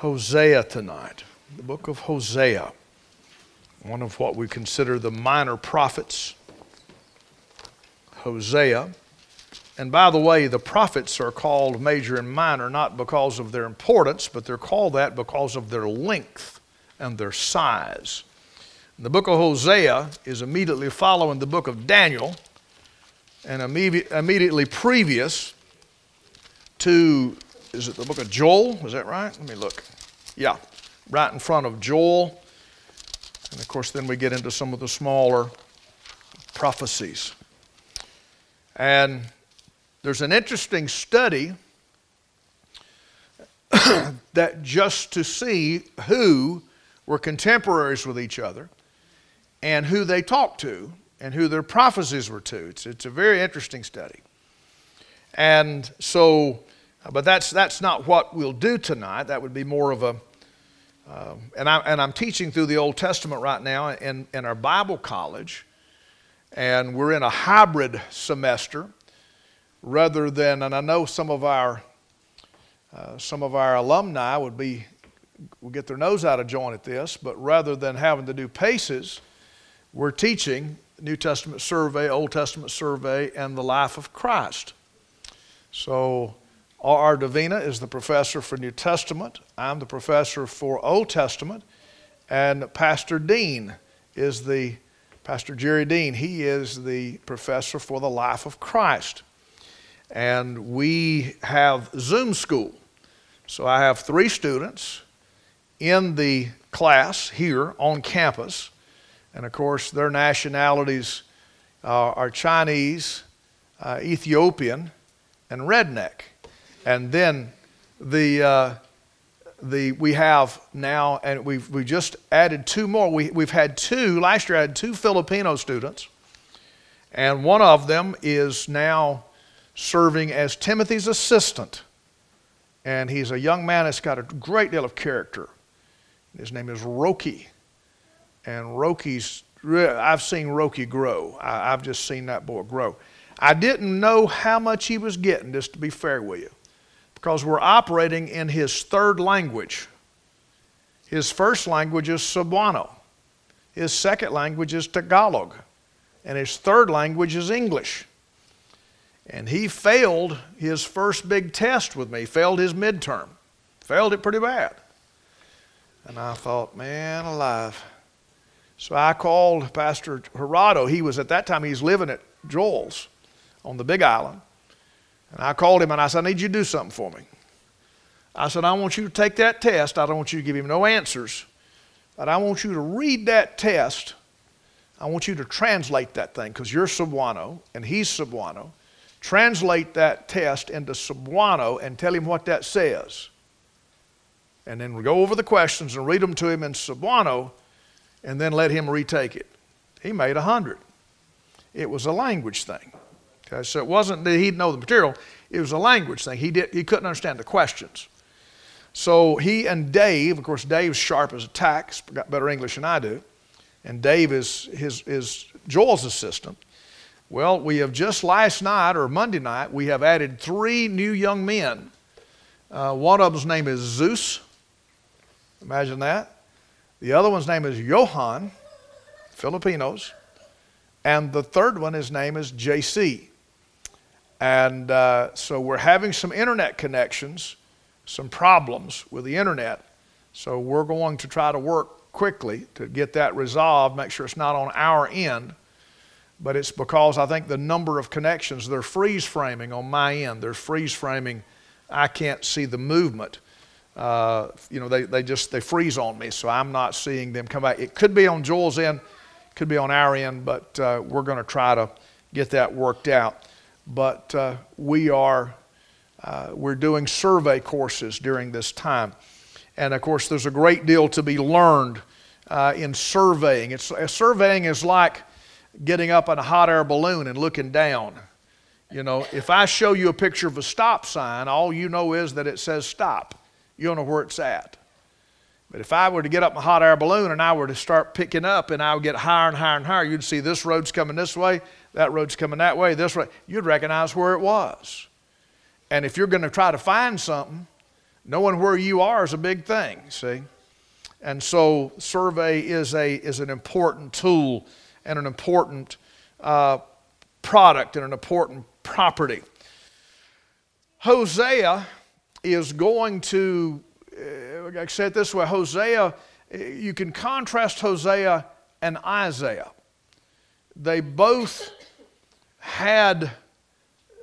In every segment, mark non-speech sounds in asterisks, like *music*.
Hosea tonight. The book of Hosea, one of what we consider the minor prophets. Hosea. And by the way, the prophets are called major and minor not because of their importance, but they're called that because of their length and their size. The book of Hosea is immediately following the book of Daniel and immediately previous to, is it the book of Joel? Is that right? Let me look. Yeah, right in front of Joel. And of course, then we get into some of the smaller prophecies. And there's an interesting study *coughs* that just to see who were contemporaries with each other and who they talked to and who their prophecies were to. It's, it's a very interesting study. And so, but that's, that's not what we'll do tonight. That would be more of a, uh, and, I, and I'm teaching through the Old Testament right now in, in our Bible college, and we're in a hybrid semester rather than, and I know some of our uh, some of our alumni would be would get their nose out of joint at this, but rather than having to do paces, we're teaching New Testament survey, Old Testament survey, and the life of Christ. So R.R. Davina is the professor for New Testament. I'm the professor for Old Testament, and Pastor Dean is the Pastor Jerry Dean. He is the professor for the life of Christ and we have Zoom school. So I have three students in the class here on campus, and of course, their nationalities uh, are Chinese, uh, Ethiopian, and redneck. And then the, uh, the, we have now, and we've, we just added two more. We, we've had two, last year I had two Filipino students, and one of them is now serving as Timothy's assistant. And he's a young man that's got a great deal of character. His name is Roki. And Roki's, I've seen Roki grow. I, have just seen that boy grow. I didn't know how much he was getting, just to be fair with you, because we're operating in his third language. His first language is Cebuano, his second language is Tagalog, and his third language is English. And he failed his first big test with me, failed his midterm, failed it pretty bad. And I thought, man alive. So I called Pastor Gerardo. He was at that time, he's living at Joel's on the Big Island. And I called him and I said, I need you to do something for me. I said, I want you to take that test. I don't want you to give him no answers, but I want you to read that test. I want you to translate that thing because you're Cebuano and he's Cebuano translate that test into Cebuano and tell him what that says. And then go over the questions and read them to him in Cebuano and then let him retake it. He made a hundred. It was a language thing. Okay, so it wasn't that he didn't know the material, it was a language thing. He, did, he couldn't understand the questions. So he and Dave, of course, Dave's sharp as a tack, got better English than I do, and Dave is, his, is Joel's assistant. Well, we have just last night or Monday night, we have added three new young men. Uh, one of them's name is Zeus. Imagine that. The other one's name is Johan, Filipinos. And the third one, his name is JC. And uh, so we're having some internet connections, some problems with the internet. So we're going to try to work quickly to get that resolved, make sure it's not on our end but it's because I think the number of connections, they're freeze framing on my end. They're freeze framing. I can't see the movement. Uh, you know, they, they just, they freeze on me, so I'm not seeing them come back. It could be on Joel's end, could be on our end, but uh, we're going to try to get that worked out. But uh, we are, uh, we're doing survey courses during this time. And of course, there's a great deal to be learned uh, in surveying. It's, surveying is like, getting up in a hot air balloon and looking down. You know, if I show you a picture of a stop sign, all you know is that it says stop. You don't know where it's at. But if I were to get up in a hot air balloon and I were to start picking up and I would get higher and higher and higher, you'd see this road's coming this way, that road's coming that way, this way. You'd recognize where it was. And if you're going to try to find something, knowing where you are is a big thing, see? And so, survey is, a, is an important tool and an important uh, product and an important property. Hosea is going to, uh, I say it this way Hosea, you can contrast Hosea and Isaiah. They both had,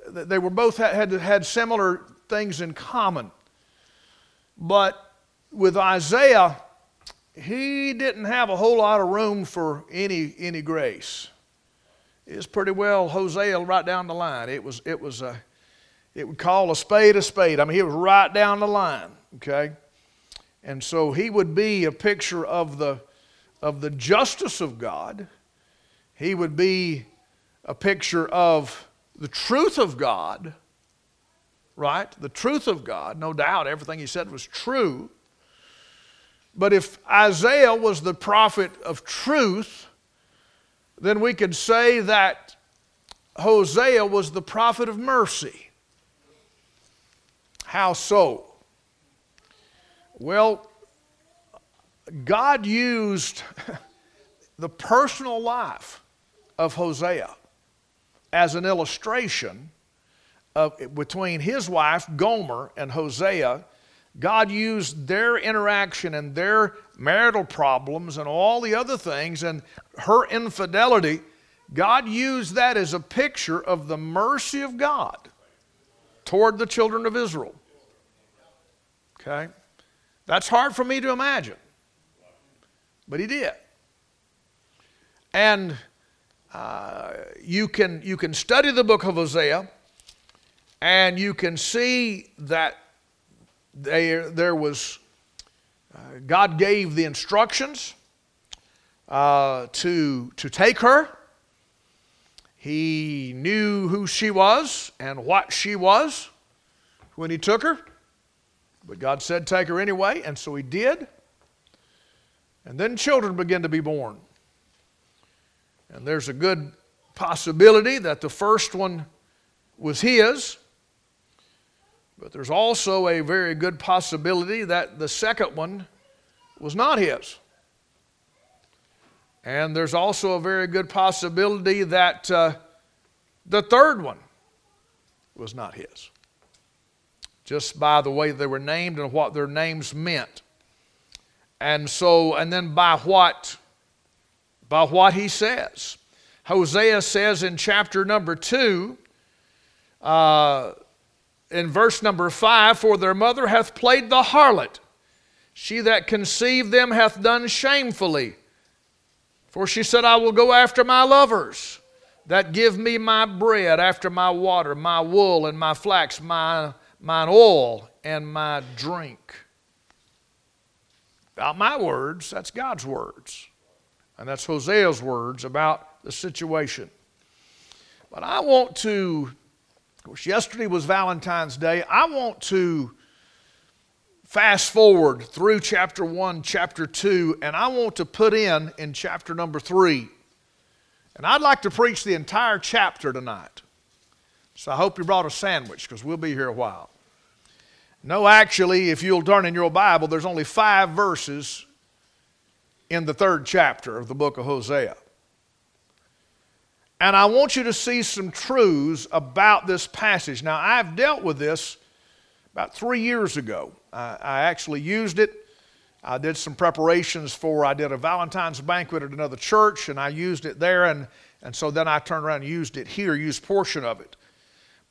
they were both had, had similar things in common. But with Isaiah, he didn't have a whole lot of room for any, any grace. It's pretty well Hosea right down the line. It was, it was a, it would call a spade a spade. I mean, he was right down the line, okay? And so he would be a picture of the, of the justice of God. He would be a picture of the truth of God, right? The truth of God. No doubt everything he said was true. But if Isaiah was the prophet of truth, then we could say that Hosea was the prophet of mercy. How so? Well, God used *laughs* the personal life of Hosea as an illustration of, between his wife Gomer and Hosea God used their interaction and their marital problems and all the other things and her infidelity, God used that as a picture of the mercy of God toward the children of Israel. Okay? That's hard for me to imagine. But he did. And you, can, you can study the book of Hosea and you can see that there, there was, uh, God gave the instructions uh, to, to take her. He knew who she was and what she was when he took her. But God said, take her anyway, and so he did. And then children began to be born. And there's a good possibility that the first one was his, but there's also a very good possibility that the second one was not his. And there's also a very good possibility that uh, the third one was not his. Just by the way they were named and what their names meant. And so, and then by what? By what he says. Hosea says in chapter number two, uh, in verse number five, for their mother hath played the harlot. She that conceived them hath done shamefully. For she said, I will go after my lovers that give me my bread after my water, my wool and my flax, my, mine oil and my drink. About my words, that's God's words. And that's Hosea's words about the situation. But I want to of course, yesterday was Valentine's Day. I want to fast forward through chapter 1, chapter 2, and I want to put in in chapter number 3. And I'd like to preach the entire chapter tonight. So I hope you brought a sandwich because we'll be here a while. No, actually, if you'll turn in your Bible, there's only five verses in the third chapter of the book of Hosea. And I want you to see some truths about this passage. Now, I've dealt with this about three years ago. I, I actually used it. I did some preparations for, I did a Valentine's banquet at another church, and I used it there, and, and so then I turned around and used it here, used portion of it.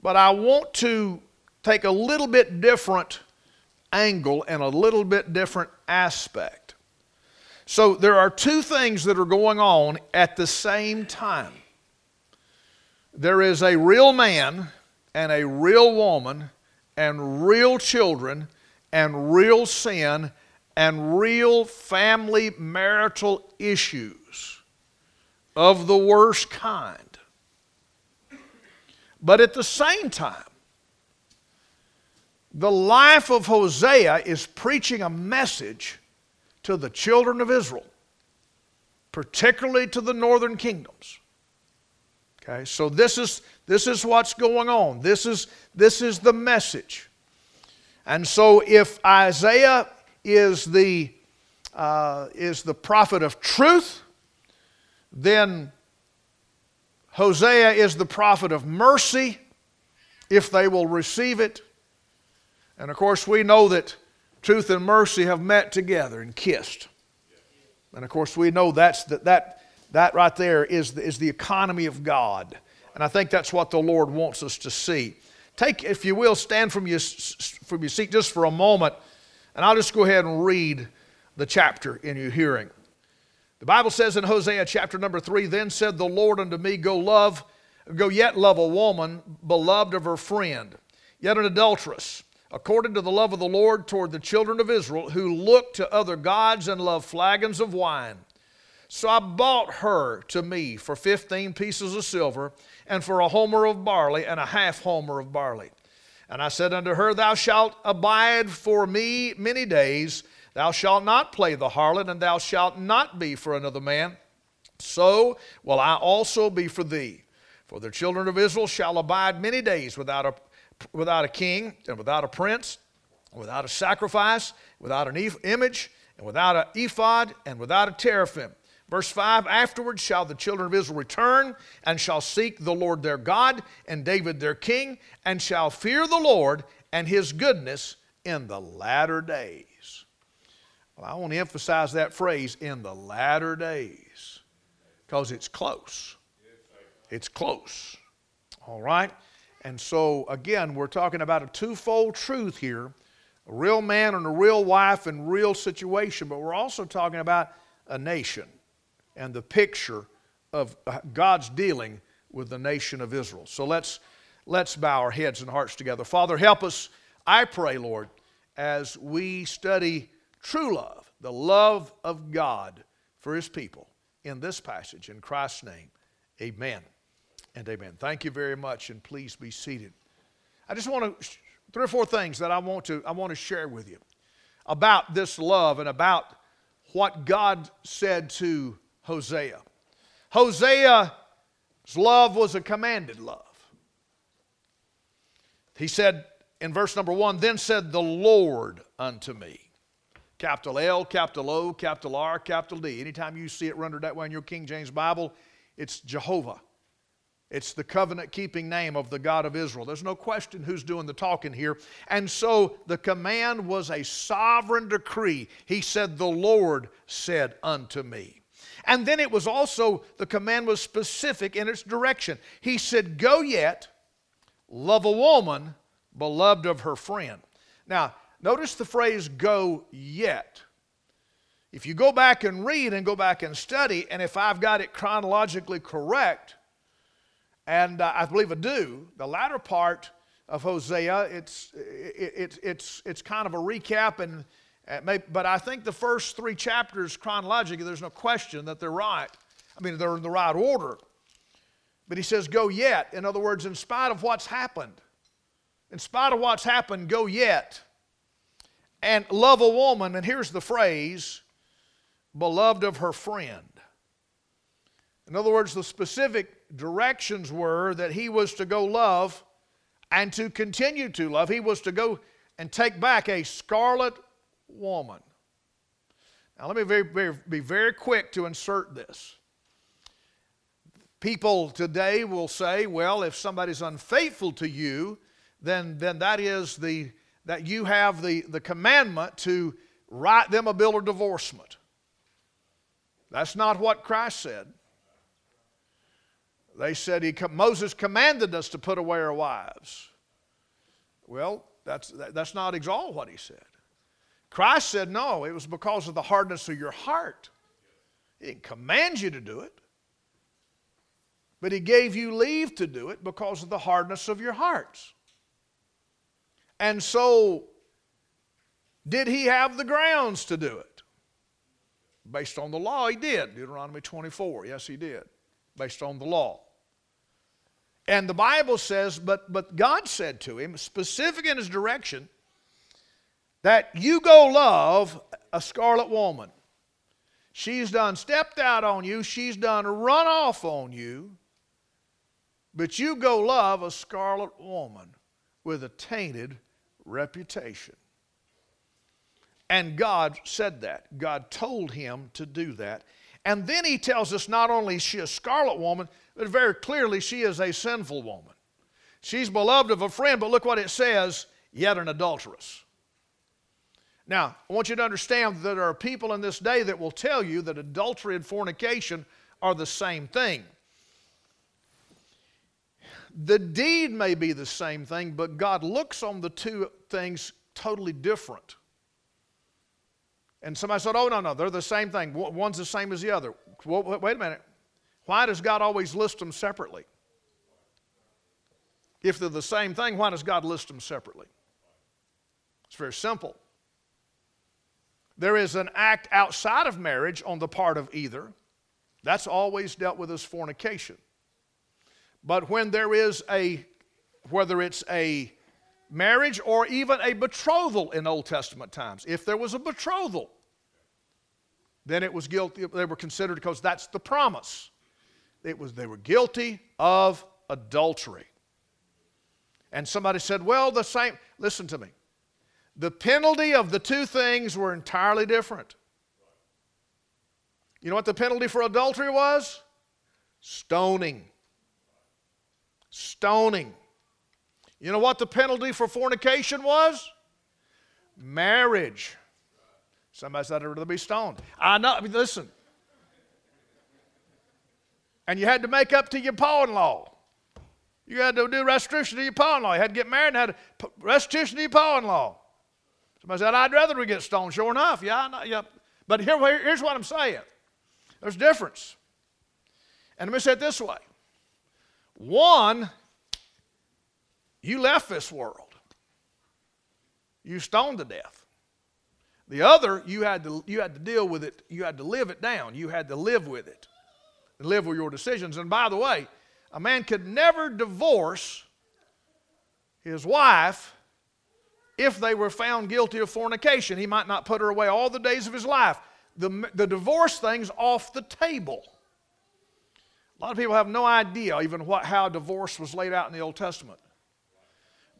But I want to take a little bit different angle and a little bit different aspect. So there are two things that are going on at the same time there is a real man and a real woman and real children and real sin and real family marital issues of the worst kind. But at the same time, the life of Hosea is preaching a message to the children of Israel, particularly to the northern kingdoms. Okay, so this is, this is what's going on. This is, this is the message. And so, if Isaiah is the, uh, is the prophet of truth, then Hosea is the prophet of mercy if they will receive it. And of course, we know that truth and mercy have met together and kissed. And of course, we know that's the, that, that right there is the, is the economy of God. And I think that's what the Lord wants us to see. Take, if you will, stand from your, from your seat just for a moment, and I'll just go ahead and read the chapter in your hearing. The Bible says in Hosea chapter number three, Then said the Lord unto me, Go love, go yet love a woman, beloved of her friend, yet an adulteress, according to the love of the Lord toward the children of Israel, who look to other gods and love flagons of wine. So I bought her to me for fifteen pieces of silver, and for a homer of barley, and a half homer of barley. And I said unto her, Thou shalt abide for me many days Thou shalt not play the harlot, and thou shalt not be for another man. So will I also be for thee. For the children of Israel shall abide many days without a, without a king, and without a prince, without a sacrifice, without an image, and without an ephod, and without a teraphim. Verse 5 Afterwards shall the children of Israel return, and shall seek the Lord their God, and David their king, and shall fear the Lord and his goodness in the latter days. Well, I want to emphasize that phrase in the latter days because it's close. It's close. All right? And so, again, we're talking about a twofold truth here a real man and a real wife and real situation, but we're also talking about a nation and the picture of uh, God's dealing with the nation of Israel. So let's, let's bow our heads and hearts together. Father, help us, I pray, Lord, as we study true love, the love of God for his people in this passage. In Christ's name, amen and amen. Thank you very much, and please be seated. I just want to, three or four things that I want to, I want to share with you about this love and about what God said to Hosea. Hosea's love was a commanded love. He said in verse number one, Then said the Lord unto me, Capital L, capital O, capital R, capital D. Anytime you see it rendered that way in your King James Bible, it's Jehovah. It's the covenant keeping name of the God of Israel. There's no question who's doing the talking here. And so the command was a sovereign decree. He said, The Lord said unto me. And then it was also, the command was specific in its direction. He said, Go yet, love a woman, beloved of her friend. Now, Notice the phrase go yet. If you go back and read and go back and study, and if I've got it chronologically correct, and uh, I believe I do, the latter part of Hosea, it's, it, it, it's, it's kind of a recap, and, may, but I think the first three chapters chronologically, there's no question that they're right. I mean, they're in the right order. But he says, go yet. In other words, in spite of what's happened, in spite of what's happened, go yet and love a woman, and here's the phrase, beloved of her friend. In other words, the specific directions were that he was to go love and to continue to love. He was to go and take back a scarlet woman. Now, let me very, very, be very quick to insert this. People today will say, well, if somebody's unfaithful to you, then, then that is the that you have the, the commandment to write them a bill of divorcement. That's not what Christ said. They said he, Moses commanded us to put away our wives. Well, that's, that's not exactly what he said. Christ said, no, it was because of the hardness of your heart. He didn't command you to do it, but he gave you leave to do it because of the hardness of your hearts. And so, did he have the grounds to do it? Based on the law, he did. Deuteronomy 24. Yes, he did. Based on the law. And the Bible says, but, but God said to him, specific in his direction, that you go love a scarlet woman. She's done stepped out on you, she's done run off on you, but you go love a scarlet woman with a tainted reputation. And God said that. God told him to do that. And then he tells us not only is she a scarlet woman, but very clearly she is a sinful woman. She's beloved of a friend, but look what it says yet an adulteress. Now, I want you to understand that there are people in this day that will tell you that adultery and fornication are the same thing. The deed may be the same thing, but God looks on the two things totally different. And somebody said, Oh, no, no, they're the same thing. One's the same as the other. wait a minute. Why does God always list them separately? If they're the same thing, why does God list them separately? It's very simple. There is an act outside of marriage on the part of either. That's always dealt with as fornication. But when there is a, whether it's a marriage or even a betrothal in Old Testament times, if there was a betrothal, then it was guilty, they were considered because that's the promise. It was, they were guilty of adultery. And somebody said, well, the same, listen to me. The penalty of the two things were entirely different. You know what the penalty for adultery was? Stoning. Stoning. You know what the penalty for fornication was? Marriage. Somebody said I'd rather be stoned. I know, listen. And you had to make up to your pa in law. You had to do restitution to your pa in law. You had to get married and had restitution to your pa in law. Somebody said, I'd rather we get stoned. Sure enough, yeah, know, yeah. But here, here's what I'm saying there's a difference. And let me say it this way one, you left this world, you stoned to death. The other, you had to, you had to deal with it, you had to live it down, you had to live with it, and live with your decisions. And by the way, a man could never divorce his wife if they were found guilty of fornication. He might not put her away all the days of his life. The, the divorce thing's off the table. A lot of people have no idea even what, how divorce was laid out in the Old Testament.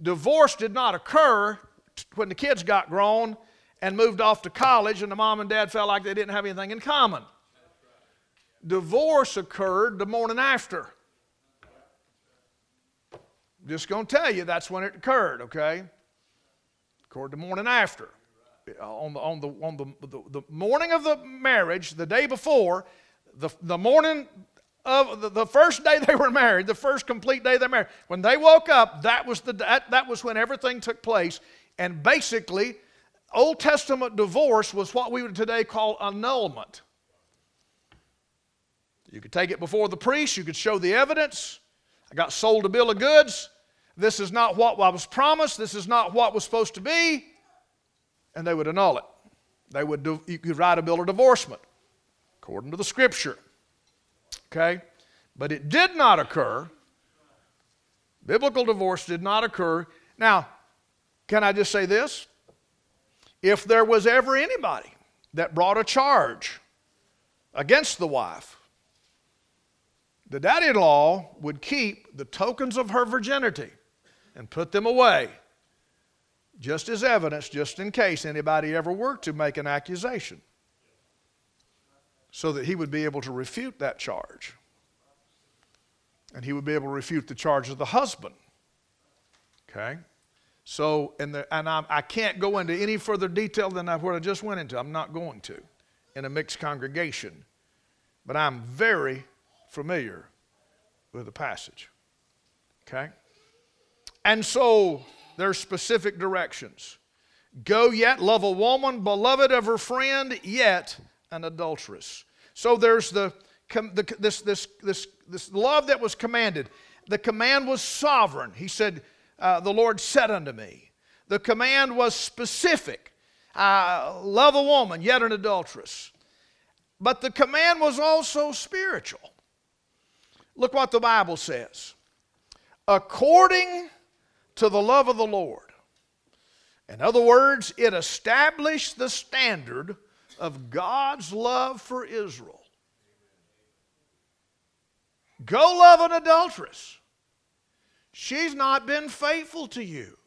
Divorce did not occur when the kids got grown and moved off to college and the mom and dad felt like they didn't have anything in common. Divorce occurred the morning after. Just to tell you that's when it occurred, okay? Occurred the morning after. Uh, on the, on the, on the, the, the morning of the marriage, the day before, the, the morning of the, the first day they were married, the first complete day they're married, when they woke up, that was, the, that, that was when everything took place. And basically, Old Testament divorce was what we would today call annulment. You could take it before the priest, you could show the evidence. I got sold a bill of goods. This is not what I was promised. This is not what was supposed to be. And they would annul it. They would you could write a bill of divorcement according to the scripture. Okay? But it did not occur. Biblical divorce did not occur. Now, can I just say this? If there was ever anybody that brought a charge against the wife, the daddy in law would keep the tokens of her virginity and put them away just as evidence, just in case anybody ever were to make an accusation so that he would be able to refute that charge. And he would be able to refute the charge of the husband. Okay? So, and, the, and I can not go into any further detail than what I just went into. I'm not going to in a mixed congregation. But I'm very familiar with the passage. Okay? And so there's specific directions. Go yet, love a woman, beloved of her friend, yet an adulteress. So there's the, the, this, this, this, this love that was commanded. The command was sovereign. He said, uh, The Lord said unto me. The command was specific uh, love a woman, yet an adulteress. But the command was also spiritual. Look what the Bible says. According to the love of the Lord. In other words, it established the standard of God's love for Israel. Go love an adulteress. She's not been faithful to you.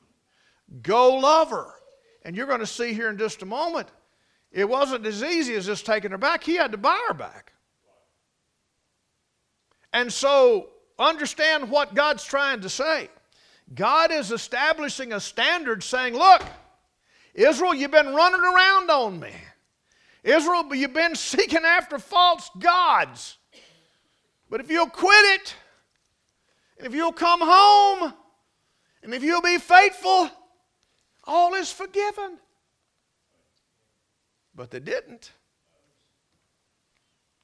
Go love her. And you're going to see here in just a moment, it wasn't as easy as just taking her back. He had to buy her back. And so, understand what God's trying to say. God is establishing a standard saying, look, Israel, you've been running around on me. Israel, but you've been seeking after false gods. But if you'll quit it, and if you'll come home, and if you'll be faithful, all is forgiven. But they didn't.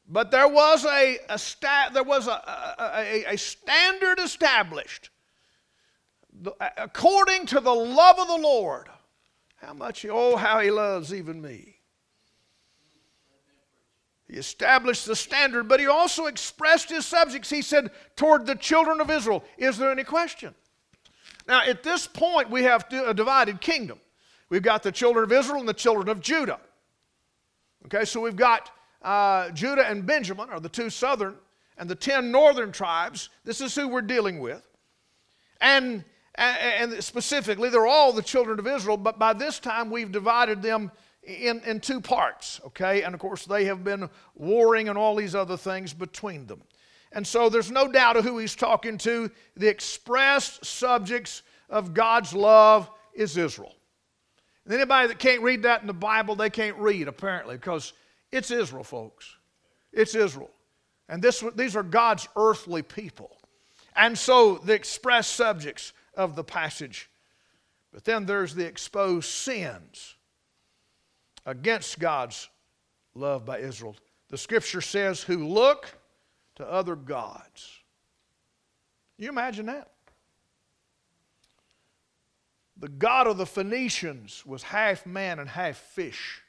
But there was a, a sta- there was a, a, a, standard established according to the love of the Lord. How much, oh, how he loves even me. He established the standard, but he also expressed his subjects. He said, toward the children of Israel, is there any question? Now, at this point, we have a divided kingdom. We've got the children of Israel and the children of Judah. Okay, so we've got uh, Judah and Benjamin, are the two southern, and the ten northern tribes. This is who we're dealing with. And, and specifically, they're all the children of Israel, but by this time we've divided them in, in two parts, okay? And of course, they have been warring and all these other things between them. And so there's no doubt of who he's talking to. The expressed subjects of God's love is Israel. And anybody that can't read that in the Bible, they can't read, apparently, because it's Israel, folks. It's Israel. And this, these are God's earthly people. And so the expressed subjects of the passage. But then there's the exposed sins against God's love by Israel. The scripture says, who look to other gods. You imagine that? The God of the Phoenicians was half man and half fish.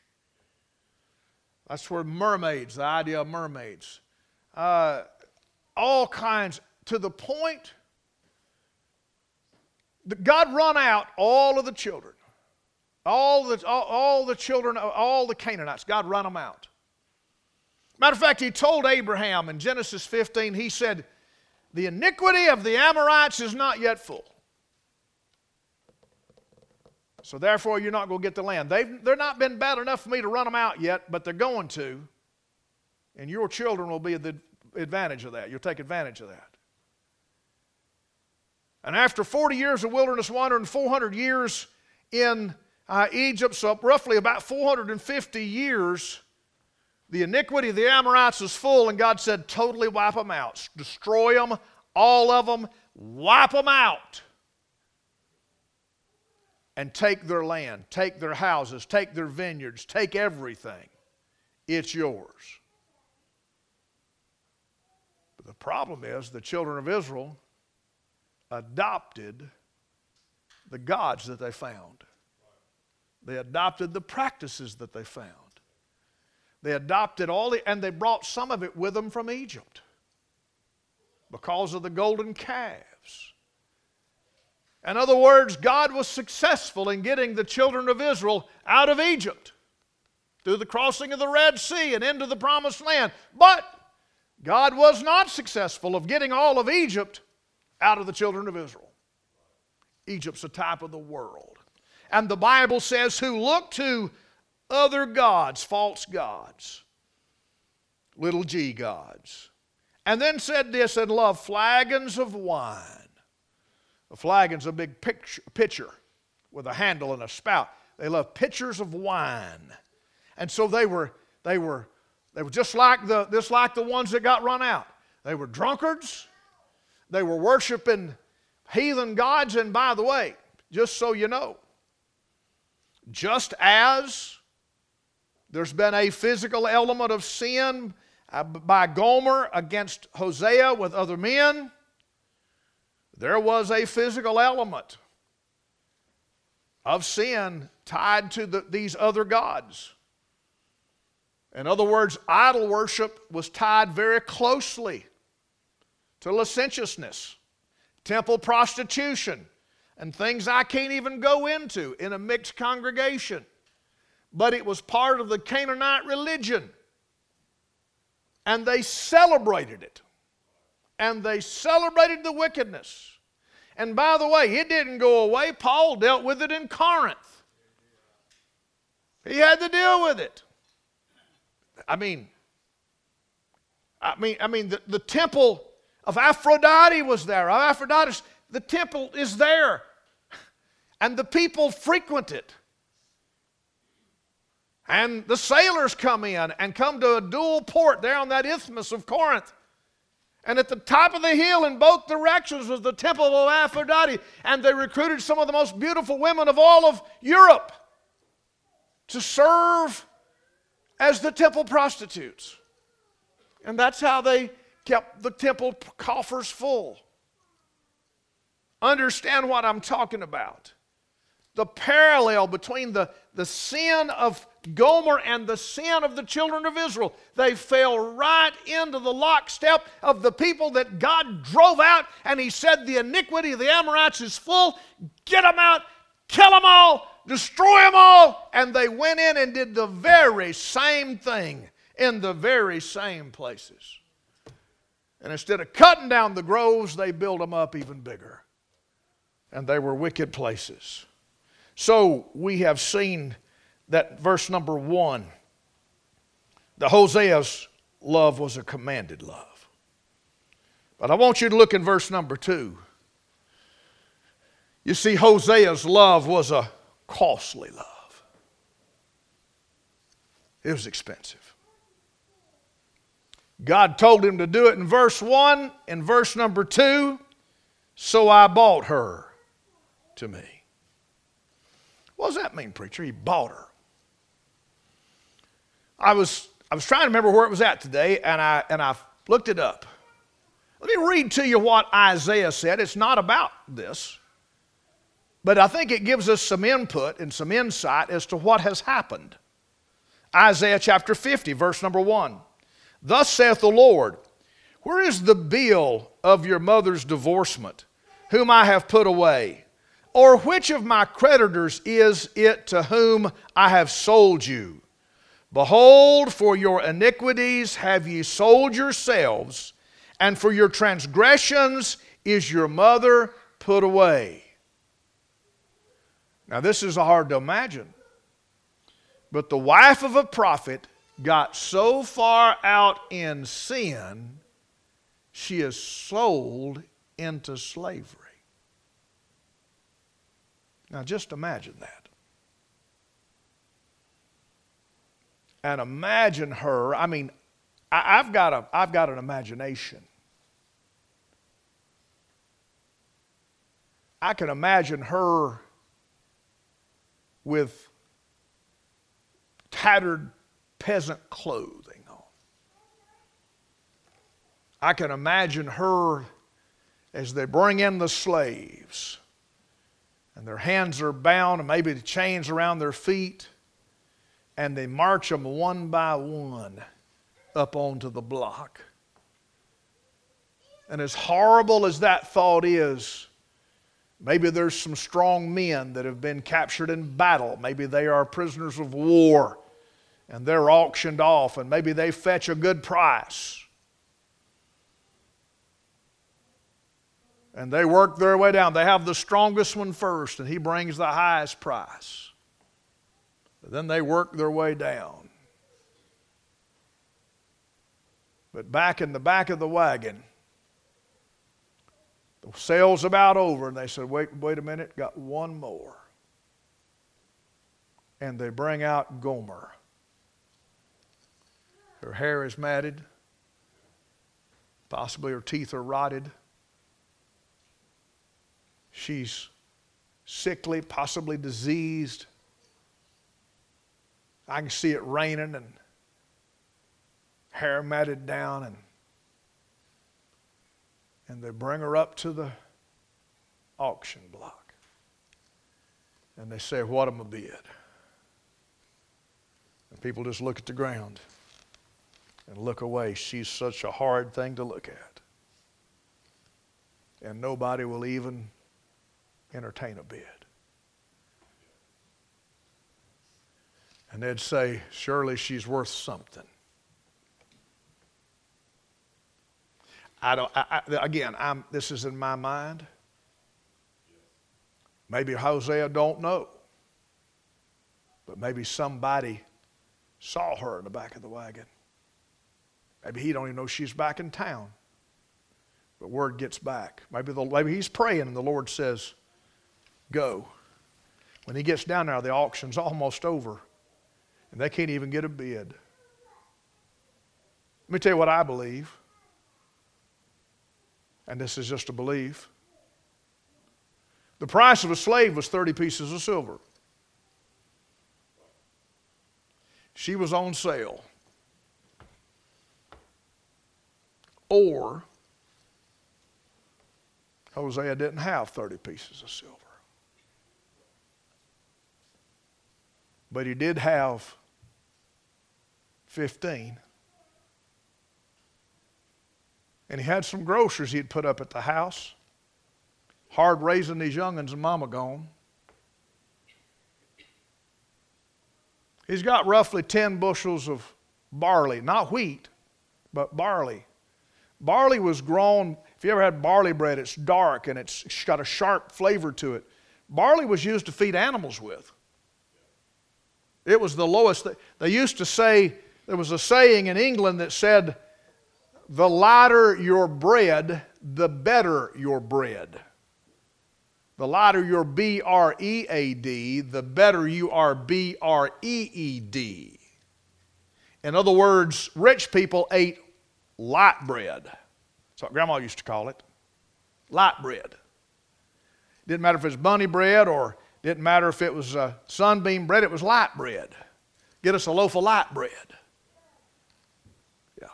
That's where mermaids, the idea of mermaids, uh, all kinds, to the point that God run out all of the children, all the, all, all the children, of all the Canaanites, God run them out. Matter of fact, he told Abraham in Genesis 15, he said, The iniquity of the Amorites is not yet full. So therefore, you're not going to get the land. They've they're not been bad enough for me to run them out yet, but they're going to. And your children will be the advantage of that. You'll take advantage of that. And after 40 years of wilderness wandering, 400 years in uh, Egypt, so roughly about 450 years the iniquity of the Amorites is full, and God said, totally wipe them out. Destroy them, all of them, wipe them out. And take their land, take their houses, take their vineyards, take everything. It's yours. But the problem is the children of Israel adopted the gods that they found, they adopted the practices that they found. They adopted all the, and they brought some of it with them from Egypt because of the golden calves. In other words, God was successful in getting the children of Israel out of Egypt through the crossing of the Red Sea and into the promised land. But God was not successful of getting all of Egypt out of the children of Israel. Egypt's a type of the world. And the Bible says, who look to other gods, false gods, little g gods. And then said this, and love flagons of wine. A flagon's a big picture, pitcher with a handle and a spout. They love pitchers of wine. And so they were, they were, they were just like the, just like the ones that got run out. They were drunkards. They were worshiping heathen gods. And by the way, just so you know, just as there's been a physical element of sin uh, by Gomer against Hosea with other men. There was a physical element of sin tied to the, these other gods. In other words, idol worship was tied very closely to licentiousness, temple prostitution, and things I can't even go into in a mixed congregation but it was part of the Canaanite religion. And they celebrated it. And they celebrated the wickedness. And by the way, it didn't go away. Paul dealt with it in Corinth. He had to deal with it. I mean, I mean, I mean, the, the temple of Aphrodite was there. Aphrodite, the temple is there. And the people frequent it. And the sailors come in and come to a dual port there on that isthmus of Corinth. And at the top of the hill in both directions was the temple of Aphrodite. And they recruited some of the most beautiful women of all of Europe to serve as the temple prostitutes. And that's how they kept the temple coffers full. Understand what I'm talking about. The parallel between the, the sin of Gomer and the sin of the children of Israel. They fell right into the lockstep of the people that God drove out, and He said, The iniquity of the Amorites is full. Get them out, kill them all, destroy them all. And they went in and did the very same thing in the very same places. And instead of cutting down the groves, they built them up even bigger. And they were wicked places. So we have seen that verse number one, the Hosea's love was a commanded love. But I want you to look in verse number two. You see, Hosea's love was a costly love, it was expensive. God told him to do it in verse 1. In verse number 2, so I bought her to me. What does that mean, preacher? He bought her. I was, I was trying to remember where it was at today, and I, and I looked it up. Let me read to you what Isaiah said. It's not about this, but I think it gives us some input and some insight as to what has happened. Isaiah chapter 50, verse number 1. Thus saith the Lord, Where is the bill of your mother's divorcement, whom I have put away? Or which of my creditors is it to whom I have sold you? Behold, for your iniquities have ye sold yourselves, and for your transgressions is your mother put away. Now, this is hard to imagine, but the wife of a prophet got so far out in sin, she is sold into slavery. Now, just imagine that. and imagine her. I mean, I, have got, a, I've got an imagination. I can imagine her with tattered peasant clothing on. I can imagine her as they bring in the slaves and their hands are bound and maybe the chains around their feet and they march them one by one up onto the block. And as horrible as that thought is, maybe there's some strong men that have been captured in battle. Maybe they are prisoners of war and they're auctioned off, and maybe they fetch a good price. And they work their way down. They have the strongest one first, and he brings the highest price. But then they work their way down. But back in the back of the wagon, the sale's about over, and they said, wait, wait a minute, got one more. And they bring out Gomer. Her hair is matted, possibly her teeth are rotted. She's sickly, possibly diseased. I can see it raining and hair matted down and and they bring her up to the auction block. And they say, What am I bid? And people just look at the ground and look away. She's such a hard thing to look at. And nobody will even entertain a bid. And they'd say, Surely she's worth something. I don't, I, I, again, I'm, this is in my mind. Maybe Hosea don't know. But maybe somebody saw her in the back of the wagon. Maybe he don't even know she's back in town. But word gets back. Maybe, the, maybe he's praying and the Lord says, Go. When he gets down there, the auction's almost over and they can't even get a bid. Let me tell you what I believe. And this is just a belief. The price of a slave was 30 pieces of silver. She was on sale. Or Hosea didn't have 30 pieces of silver. But he did have 15. And he had some groceries he'd put up at the house. Hard raising these young'uns and mama gone. He's got roughly 10 bushels of barley, not wheat, but barley. Barley was grown, if you ever had barley bread, it's dark and it's got a sharp flavor to it. Barley was used to feed animals with. It was the lowest. They used to say, there was a saying in England that said, the lighter your bread, the better your bread. The lighter your B R E A D, the better you are B R E E D. In other words, rich people ate light bread. That's what grandma used to call it light bread. Didn't matter if it was bunny bread or didn't matter if it was uh, sunbeam bread, it was light bread. Get us a loaf of light bread. Yeah.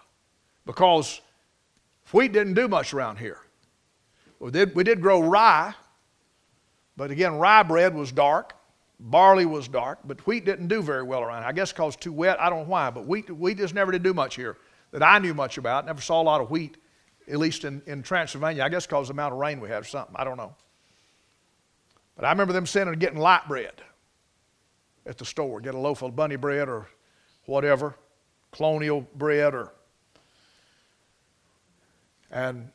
Because wheat didn't do much around here. We did, we did grow rye, but again, rye bread was dark, barley was dark, but wheat didn't do very well around. I guess because too wet. I don't know why, but wheat, wheat just never did do much here that I knew much about. Never saw a lot of wheat, at least in, in Transylvania. I guess because the amount of rain we had or something. I don't know. But I remember them sending and getting light bread at the store. Get a loaf of bunny bread or whatever, colonial bread or and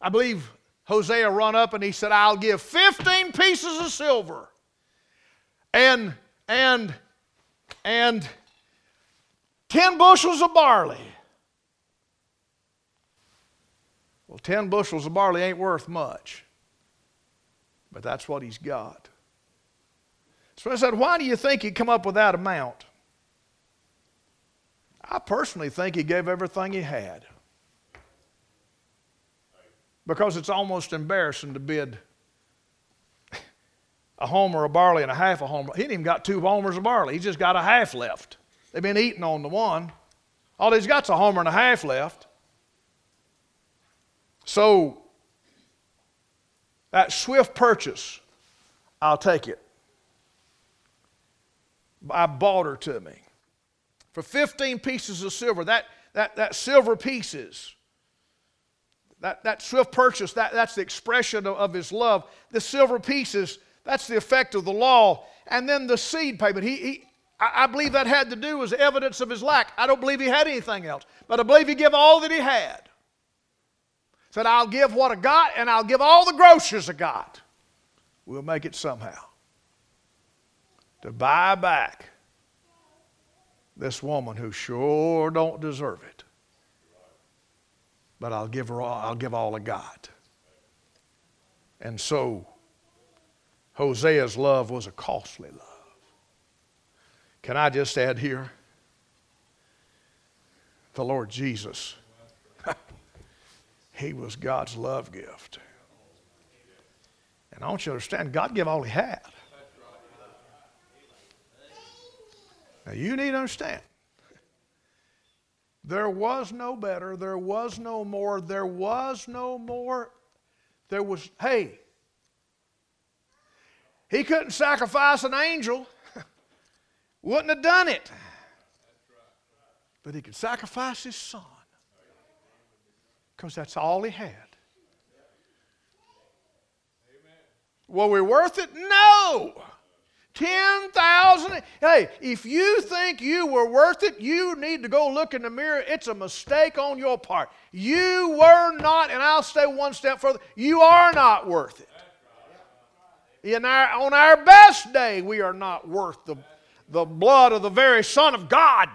I believe Hosea run up and he said, I'll give 15 pieces of silver and and and 10 bushels of barley. Well, 10 bushels of barley ain't worth much. But that's what he's got. So I said, Why do you think he come up with that amount? I personally think he gave everything he had. Because it's almost embarrassing to bid a homer of barley and a half a homer. He didn't even got two homers of barley. He's just got a half left. They've been eating on the one. All he's got's a homer and a half left. So that swift purchase, I'll take it. I bought her to me. For 15 pieces of silver, that, that, that silver pieces, that, that swift purchase, that, that's the expression of, of his love. The silver pieces, that's the effect of the law. And then the seed payment. He, he, I, I believe that had to do with evidence of his lack. I don't believe he had anything else. But I believe he gave all that he had. Said, I'll give what I got and I'll give all the groceries I got. We'll make it somehow. To buy back this woman who sure don't deserve it. But I'll give her all, I'll give all I got. And so Hosea's love was a costly love. Can I just add here? The Lord Jesus he was God's love gift. And I want you to understand, God gave all he had. Now you need to understand. There was no better, there was no more, there was no more. There was, hey, he couldn't sacrifice an angel, *laughs* wouldn't have done it. But he could sacrifice his son because that's all he had. Were we worth it? No. 10,000. Hey, if you think you were worth it, you need to go look in the mirror. It's a mistake on your part. You were not, and I'll stay one step further, you are not worth it. In our, on our best day, we are not worth the, the blood of the very Son of God.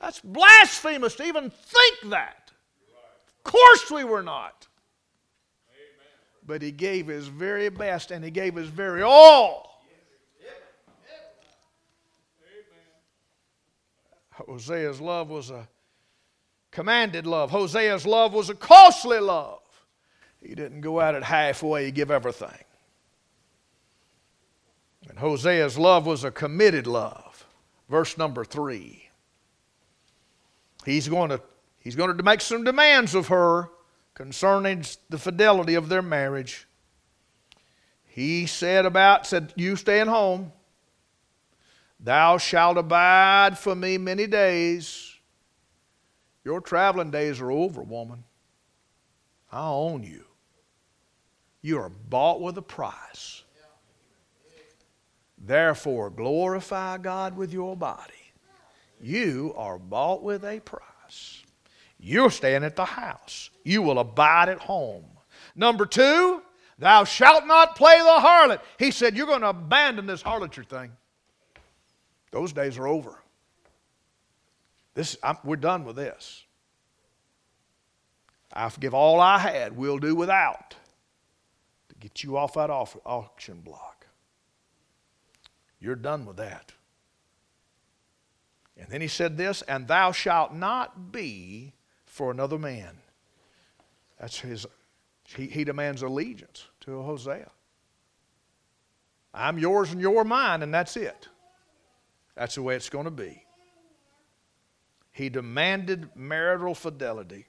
That's blasphemous to even think that. Course, we were not. But He gave His very best and He gave His very all Hosea's love was a commanded love. Hosea's love was a costly love. He didn't go at it halfway, he give everything. And Hosea's love was a committed love. Verse number three. He's going to, he's going to make some demands of her concerning the fidelity of their marriage. He said about, said, You staying home. Thou shalt abide for me many days. Your traveling days are over, woman. I own you. You are bought with a price. Therefore, glorify God with your body. You are bought with a price. You're staying at the house. You will abide at home. Number two, thou shalt not play the harlot. He said, You're going to abandon this harlotry thing. Those days are over. This, I'm, we're done with this. I forgive all I had, we'll do without to get you off that auction block. You're done with that. And then he said this, and thou shalt not be for another man. That's his, he, he demands allegiance to Hosea. I'm yours and you're mine, and that's it. That's the way it's going to be. He demanded marital fidelity.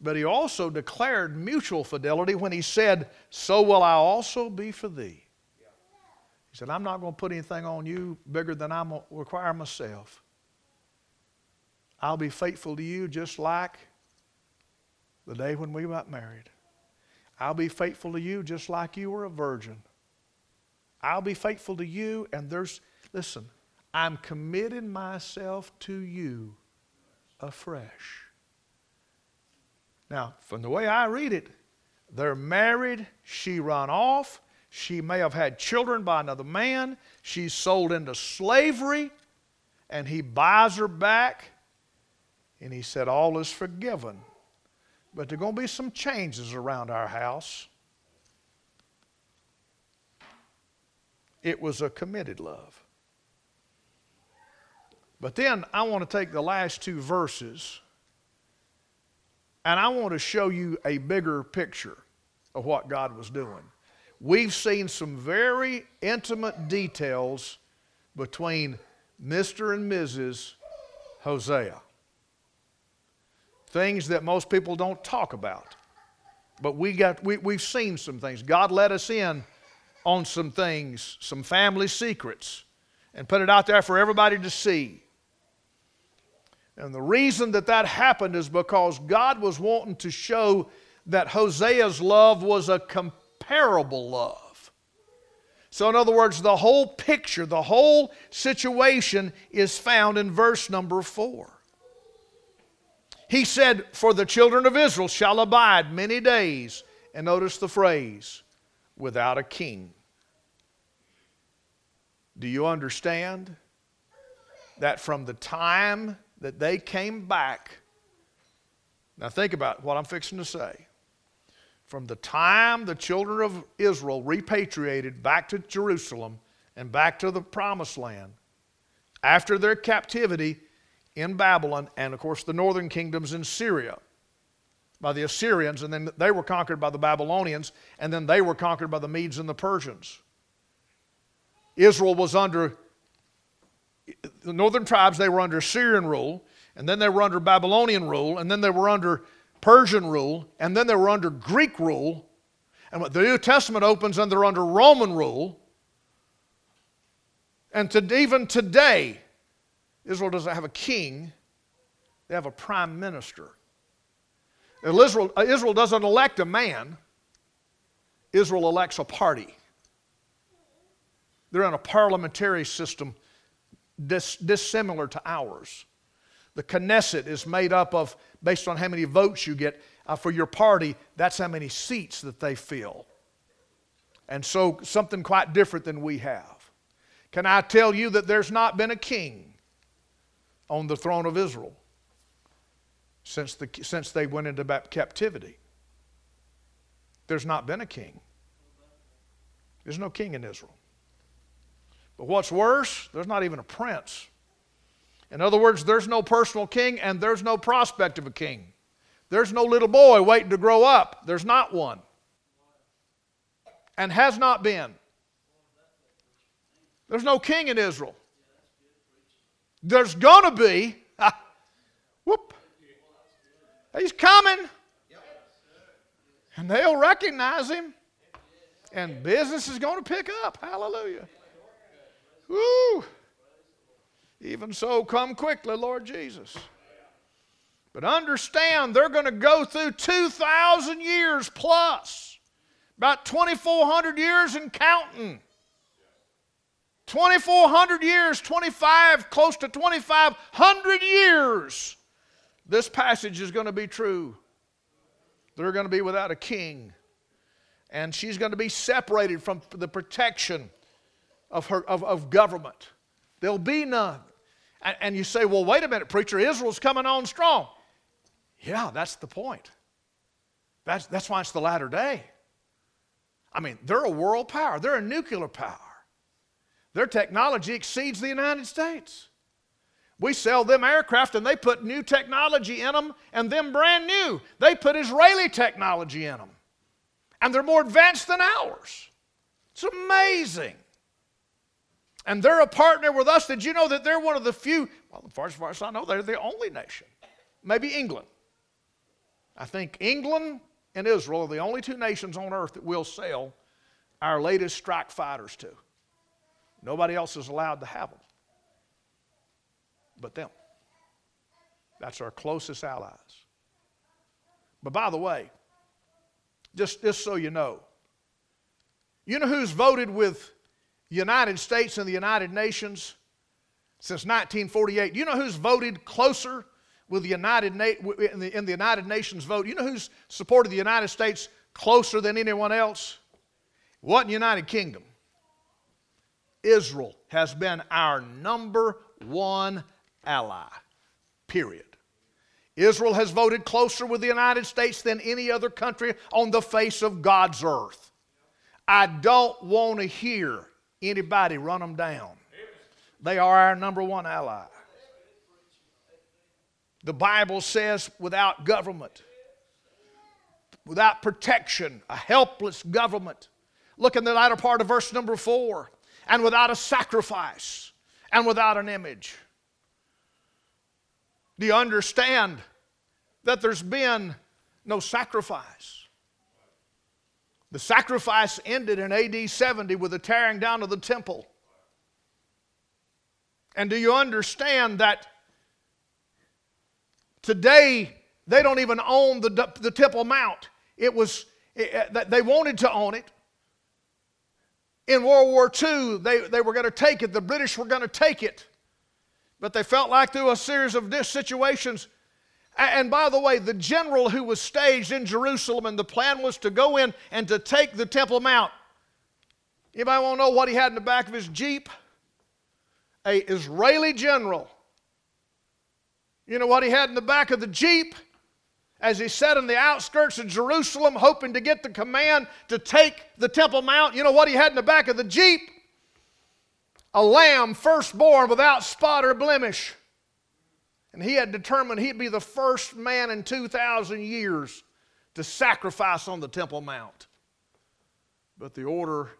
But he also declared mutual fidelity when he said, So will I also be for thee. He said, I'm not going to put anything on you bigger than I require myself. I'll be faithful to you just like the day when we got married. I'll be faithful to you just like you were a virgin. I'll be faithful to you, and there's Listen, I'm committing myself to you afresh. Now, from the way I read it, they're married, she run off, she may have had children by another man, she's sold into slavery, and he buys her back, and he said, All is forgiven. But there are going to be some changes around our house. It was a committed love. But then I want to take the last two verses and I want to show you a bigger picture of what God was doing. We've seen some very intimate details between Mr. and Mrs. Hosea. Things that most people don't talk about. But we got, we, we've seen some things. God let us in on some things, some family secrets, and put it out there for everybody to see. And the reason that that happened is because God was wanting to show that Hosea's love was a comparable love. So, in other words, the whole picture, the whole situation is found in verse number four. He said, For the children of Israel shall abide many days. And notice the phrase, without a king. Do you understand that from the time that they came back. Now, think about what I'm fixing to say. From the time the children of Israel repatriated back to Jerusalem and back to the promised land, after their captivity in Babylon, and of course the northern kingdoms in Syria by the Assyrians, and then they were conquered by the Babylonians, and then they were conquered by the Medes and the Persians. Israel was under the northern tribes, they were under Syrian rule, and then they were under Babylonian rule, and then they were under Persian rule, and then they were under Greek rule. And the New Testament opens and they're under Roman rule. And to, even today, Israel doesn't have a king, they have a prime minister. Israel, uh, Israel doesn't elect a man, Israel elects a party. They're in a parliamentary system dis- dissimilar to ours. The Knesset is made up of, based on how many votes you get uh, for your party, that's how many seats that they fill. And so, something quite different than we have. Can I tell you that there's not been a king on the throne of Israel since, the, since they went into captivity? There's not been a king. There's no king in Israel. But what's worse, there's not even a prince. In other words, there's no personal king and there's no prospect of a king. There's no little boy waiting to grow up. There's not one. And has not been. There's no king in Israel. There's going to be. *laughs* Ah, whoop. He's coming. And they'll recognize him. And business is going to pick up. Hallelujah. Woo! Even so, come quickly, Lord Jesus. But understand, they're going to go through 2,000 years plus, about 2,400 years and counting. 2,400 years, 25, close to 2,500 years. This passage is going to be true. They're going to be without a king. And she's going to be separated from the protection of, her, of, of government. There'll be none. And, and you say, well, wait a minute, preacher, Israel's coming on strong. Yeah, that's the point. That's, that's why it's the latter day. I mean, they're a world power, they're a nuclear power. Their technology exceeds the United States. We sell them aircraft and they put new technology in them and them brand new. They put Israeli technology in them. And they're more advanced than ours. It's amazing. And they're a partner with us. Did you know that they're one of the few, well, as far as, far as I know, they're the only nation. Maybe England. I think England and Israel are the only two nations on earth that will sell our latest strike fighters to. Nobody else is allowed to have them but them. That's our closest allies. But by the way, just, just so you know, you know who's voted with United States and the United Nations since 1948? You know who's voted closer with the United Na- in, the, in the United Nations vote? You know who's supported the United States closer than anyone else? What in United Kingdom? Israel has been our number one ally. Period. Israel has voted closer with the United States than any other country on the face of God's earth. I don't want to hear anybody run them down. They are our number one ally. The Bible says without government, without protection, a helpless government. Look in the latter part of verse number four. And without a sacrifice and without an image. Do you understand that there's been no sacrifice? The sacrifice ended in AD 70 with the tearing down of the temple. And do you understand that today they don't even own the, the Temple Mount? It was, it, they wanted to own it. In World War II, they, they were going to take it, the British were going to take it. But they felt like through a series of situations, and by the way, the general who was staged in Jerusalem, and the plan was to go in and to take the Temple Mount. Anybody want to know what he had in the back of his Jeep? A Israeli general. You know what he had in the back of the Jeep? As he sat in the outskirts of Jerusalem, hoping to get the command to take the Temple Mount, you know what he had in the back of the Jeep? a lamb firstborn without spot or blemish. And he had determined he'd be the first man in 2,000 years to sacrifice on the Temple Mount. But the order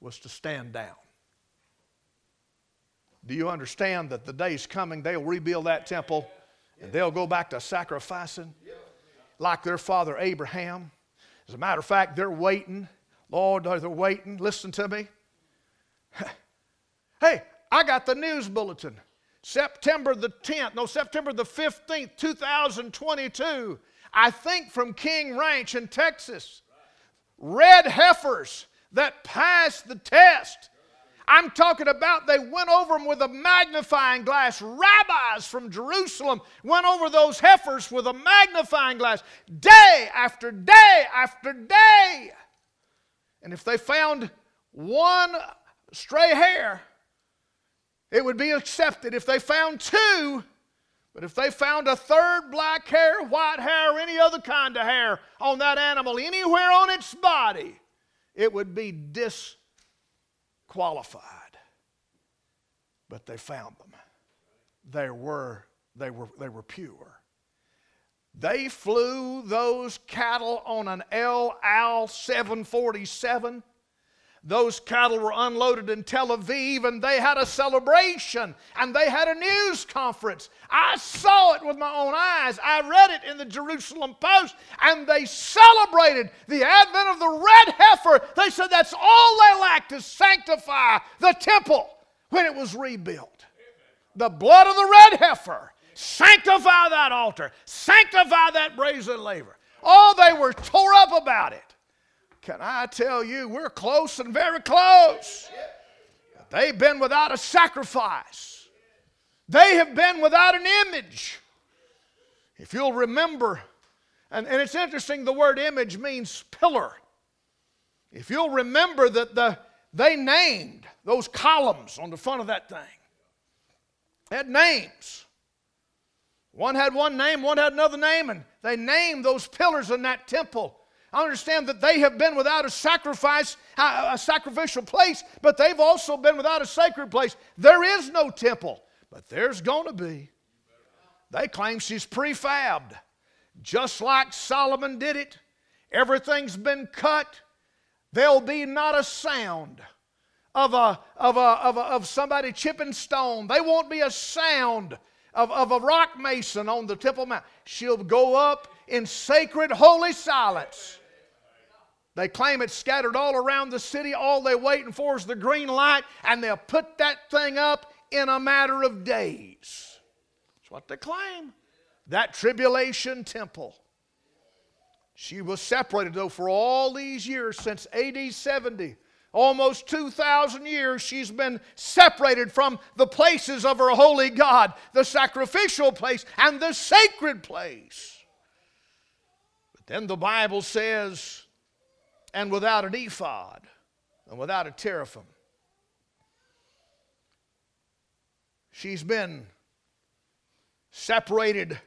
was to stand down. Do you understand that the day's coming they'll rebuild that temple and they'll go back to sacrificing like their father Abraham? As a matter of fact, they're waiting. Lord, they're waiting. Listen to me. *laughs* Hey, I got the news bulletin. September the 10th, no, September the 15th, 2022. I think from King Ranch in Texas. Red heifers that passed the test I'm talking about they went over them with a magnifying glass. Rabbis from Jerusalem went over those heifers with a magnifying glass day after day after day. And if they found one stray hair, it would be accepted. If they found two, but if they found a third black hair, white hair, or any other kind of hair on that animal anywhere on its body, it would be disqualified. But they found them. They were, they were, they were pure. They flew those cattle on an El Al 747 those cattle were unloaded in Tel Aviv and they had a celebration and they had a news conference. I saw it with my own eyes. I read it in the Jerusalem Post and they celebrated the advent of the red heifer. They said that's all they lacked to sanctify the temple when it was rebuilt. The blood of the red heifer. Sanctify that altar. Sanctify that brazen laver. Oh, they were tore up about it. Can I tell you, we're close and very close. They've been without a sacrifice, they have been without an image. If you'll remember, and, and it's interesting, the word image means pillar. If you'll remember that the, they named those columns on the front of that thing, had names. One had one name, one had another name, and they named those pillars in that temple I understand that they have been without a sacrifice, a sacrificial place, but they've also been without a sacred place. There is no temple, but there's going to be. They claim she's prefabbed, just like Solomon did it. Everything's been cut. There'll be not a sound of, a, of, a, of, a, of somebody chipping stone. There won't be a sound of, of a rock mason on the Temple Mount. She'll go up in sacred, holy silence. They claim it's scattered all around the city. All they're waiting for is the green light, and they'll put that thing up in a matter of days. That's what they claim. That tribulation temple. She was separated, though, for all these years since AD 70. Almost 2,000 years she's been separated from the places of her holy God, the sacrificial place and the sacred place. But then the Bible says and without an ephod and without a teraphim. She's been separated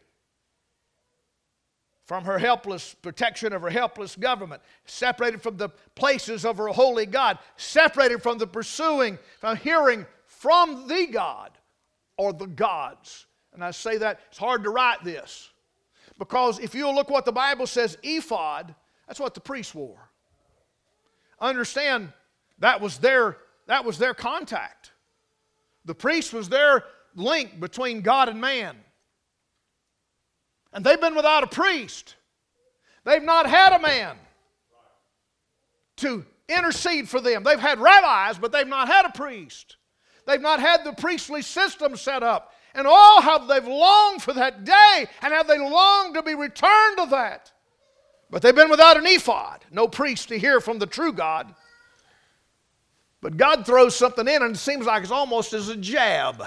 from her helpless protection of her helpless government, separated from the places of her holy God, separated from the pursuing, from hearing from the God or the gods. And I say that it's hard to write this because if you'll look what the Bible says, ephod, that's what the priests wore. Understand that was their that was their contact. The priest was their link between God and man. And they've been without a priest. They've not had a man to intercede for them. They've had rabbis, but they've not had a priest. They've not had the priestly system set up. And oh, how they've longed for that day, and have they longed to be returned to that. But they've been without an ephod, no priest to hear from the true God. But God throws something in, and it seems like it's almost as a jab.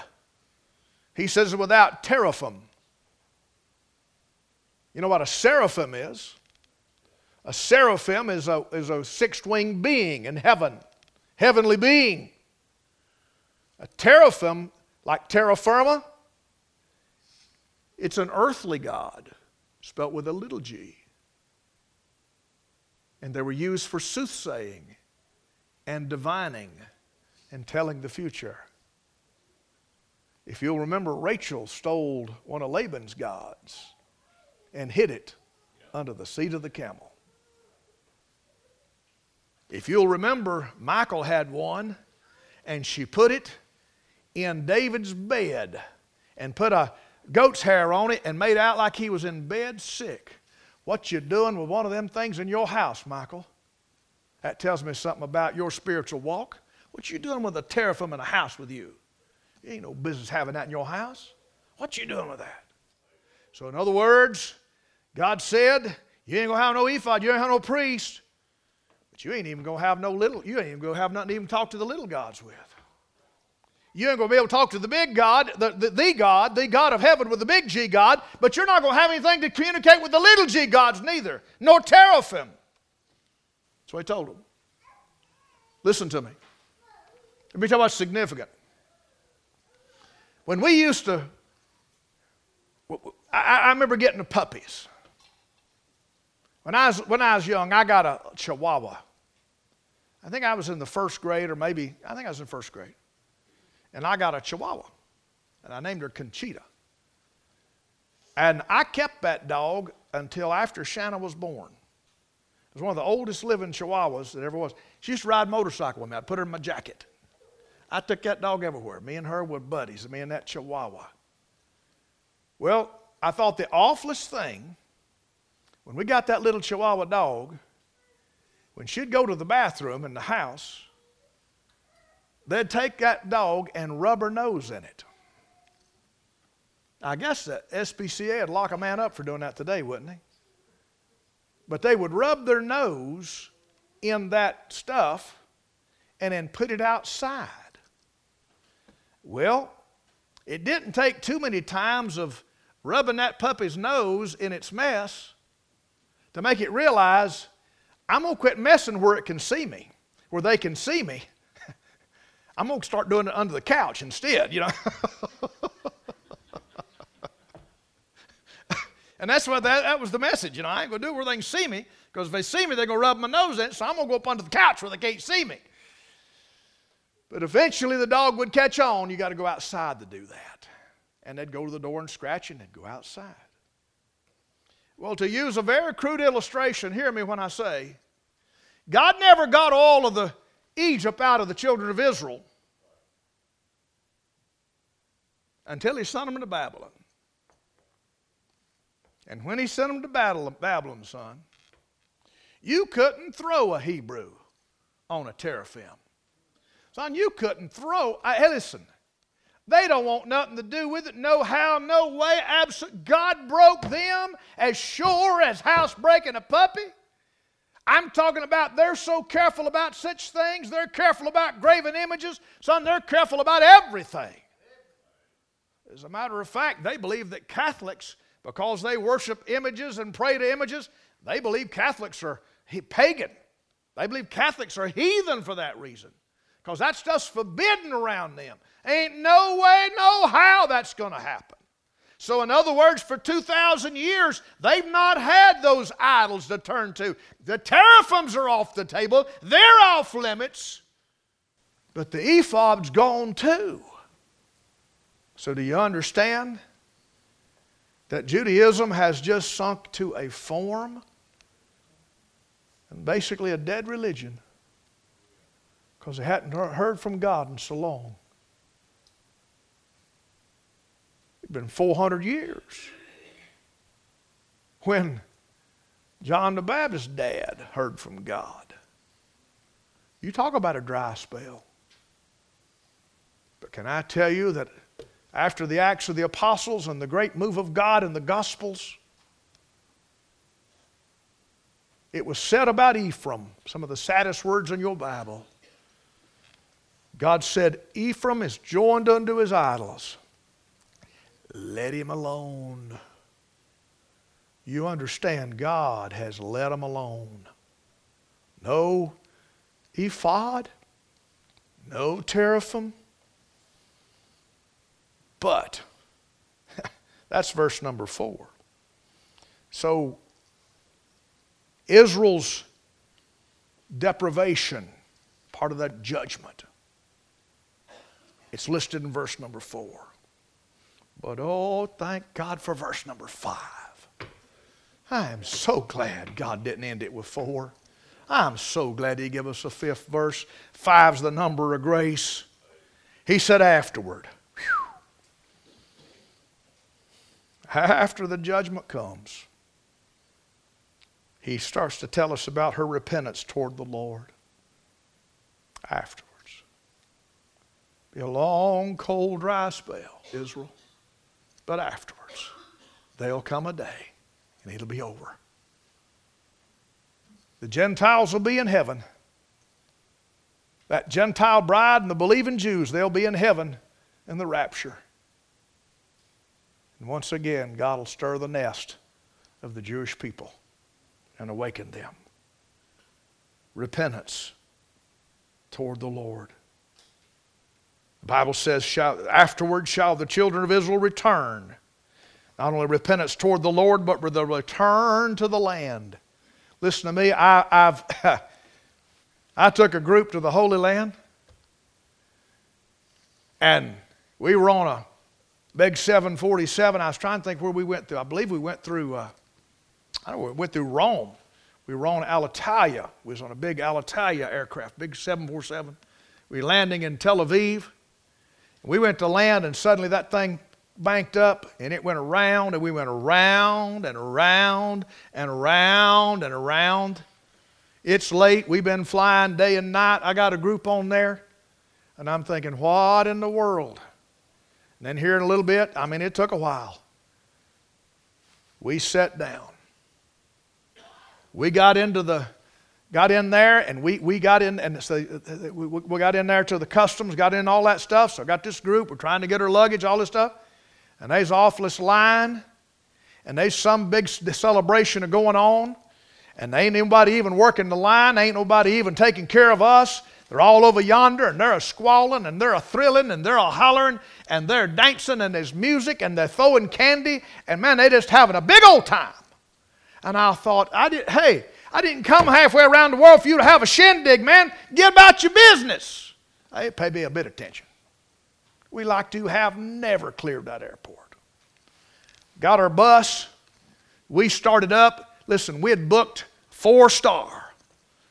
He says, without teraphim. You know what a seraphim is? A seraphim is a, is a six winged being in heaven, heavenly being. A teraphim, like terra firma, it's an earthly God, spelt with a little g and they were used for soothsaying and divining and telling the future. If you'll remember, Rachel stole one of Laban's gods and hid it under the seat of the camel. If you'll remember, Michal had one and she put it in David's bed and put a goat's hair on it and made out like he was in bed sick. What you doing with one of them things in your house, Michael? That tells me something about your spiritual walk. What you doing with a teraphim in a house with you? You ain't no business having that in your house. What you doing with that? So, in other words, God said, You ain't gonna have no ephod, you ain't have no priest, but you ain't even gonna have no little, you ain't even gonna have nothing to even talk to the little gods with. You ain't going to be able to talk to the big God, the, the, the, God, the God of heaven with the big G God, but you're not going to have anything to communicate with the little g gods neither, nor teraphim. That's what he told them. Listen to me. Let me tell you what's significant. When we used to, I, I remember getting the puppies. When I, was, when I was young, I got a chihuahua. I think I was in the first grade, or maybe, I think I was in first grade. And I got a chihuahua, and I named her Conchita. And I kept that dog until after Shanna was born. It was one of the oldest living chihuahuas that ever was. She used to ride motorcycle with me. I'd put her in my jacket. I took that dog everywhere. Me and her were buddies, me and that chihuahua. Well, I thought the awfulest thing when we got that little chihuahua dog, when she'd go to the bathroom in the house, they'd take that dog and rub her nose in it. I guess the SPCA would lock a man up for doing that today, wouldn't he? But they would rub their nose in that stuff and then put it outside. Well, it didn't take too many times of rubbing that puppy's nose in its mess to make it realize I'm going to quit messing where it can see me, where they can see me. I'm going to start doing it under the couch instead, you know. *laughs* and that's what that, that was the message, you know. I ain't going to do it where they can see me, because if they see me, they're going to rub my nose in it, so I'm going to go up under the couch where they can't see me. But eventually the dog would catch on. You got to go outside to do that. And they'd go to the door and scratch, and they'd go outside. Well, to use a very crude illustration, hear me when I say, God never got all of the Egypt out of the children of Israel until he sent them to Babylon. And when he sent them to Babylon, son, you couldn't throw a Hebrew on a teraphim. Son, you couldn't throw. hey, listen, they don't want nothing to do with it. No how, no way. Absolute. God broke them as sure as house breaking a puppy. I'm talking about they're so careful about such things. They're careful about graven images. Son, they're careful about everything. As a matter of fact, they believe that Catholics, because they worship images and pray to images, they believe Catholics are pagan. They believe Catholics are heathen for that reason because that stuff's forbidden around them. Ain't no way, no how that's going to happen. So, in other words, for 2,000 years, they've not had those idols to turn to. The teraphims are off the table, they're off limits, but the ephod's gone too. So, do you understand that Judaism has just sunk to a form and basically a dead religion? because they hadn't heard from God in so long. It's been 400 years. When John the Baptist's dad heard from God. You talk about a dry spell. But can I tell you that after the Acts of the Apostles and the great move of God in the Gospels, it was said about Ephraim, some of the saddest words in your Bible. God said, Ephraim is joined unto his idols. Let him alone. You understand, God has let him alone. No ephod, no teraphim. But, *laughs* that's verse number four. So, Israel's deprivation, part of that judgment, it's listed in verse number four. But oh, thank God for verse number five. I am so glad God didn't end it with four. I'm so glad He gave us a fifth verse. Five's the number of grace. He said afterward, whew, after the judgment comes, He starts to tell us about her repentance toward the Lord. afterwards. Be a long, cold, dry spell, Israel. But afterwards, there'll come a day and it'll be over. The Gentiles will be in heaven. that Gentile bride and the believing Jews, they'll be in heaven in the rapture. And once again, God will stir the nest of the Jewish people and awaken them. Repentance toward the Lord. The Bible says, shall, afterward shall the children of Israel return. Not only repentance toward the Lord, but the return to the land. Listen to me, I, I've *laughs* I took a group to the Holy Land, and we were on a big 747. I was trying to think where we went through. I believe we went through, uh, I don't know, we went through Rome. We were on Alitalia. We was on a big Alitalia aircraft, big 747. We were landing in Tel Aviv. We went to land, and suddenly that thing banked up, and it went around, and we went around and around and around and around. It's late. We've been flying day and night. I got a group on there, and I'm thinking, what in the world? And then here in a little bit, I mean, it took a while. We sat down. We got into the got in there and we, we got in and so we, we got in there to the customs got in all that stuff. So i got this group we're trying to get our luggage all this stuff. And there's off this line. And there's some big celebration going on. And ain't nobody even working the line. Ain't nobody even taking care of us they're all over yonder and they're a squalling and they're a thrilling and they're a hollering and they're dancing and there's music and they're throwing candy and man, they just having a big old time. And I thought, I did, hey, I didn't come halfway around the world for you to have a shindig, man. Get about your business. Hey, pay me a bit of attention. We like to have never cleared that airport. Got our bus. We started up. Listen, we had booked four star.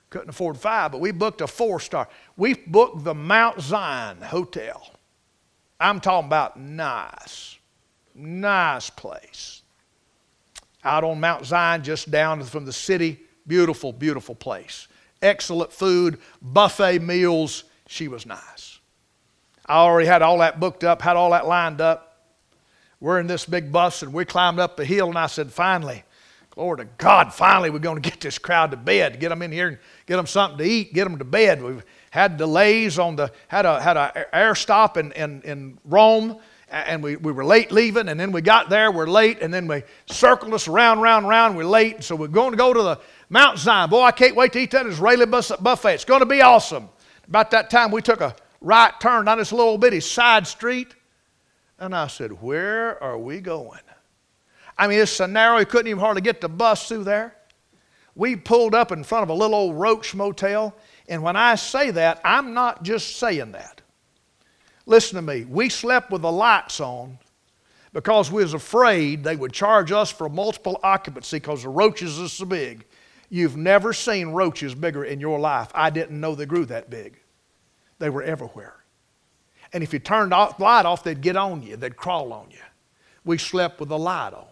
Couldn't afford five, but we booked a four star. We booked the Mount Zion Hotel. I'm talking about nice, nice place. Out on Mount Zion, just down from the city. Beautiful, beautiful place. Excellent food, buffet meals. She was nice. I already had all that booked up, had all that lined up. We're in this big bus and we climbed up the hill, and I said, finally, glory to God, finally we're going to get this crowd to bed, get them in here and get them something to eat, get them to bed. We've had delays on the, had a, had a air stop in, in, in Rome, and we, we were late leaving, and then we got there, we're late, and then we circled us around, round, round, we're late, so we're going to go to the Mount Zion. Boy, I can't wait to eat that Israeli buffet. It's going to be awesome. About that time, we took a right turn down this little bitty side street, and I said, Where are we going? I mean, it's so narrow, you couldn't even hardly get the bus through there. We pulled up in front of a little old roach motel, and when I say that, I'm not just saying that. Listen to me. We slept with the lights on because we was afraid they would charge us for multiple occupancy because the roaches are so big. You've never seen roaches bigger in your life. I didn't know they grew that big. They were everywhere. And if you turned the light off, they'd get on you, they'd crawl on you. We slept with the light on.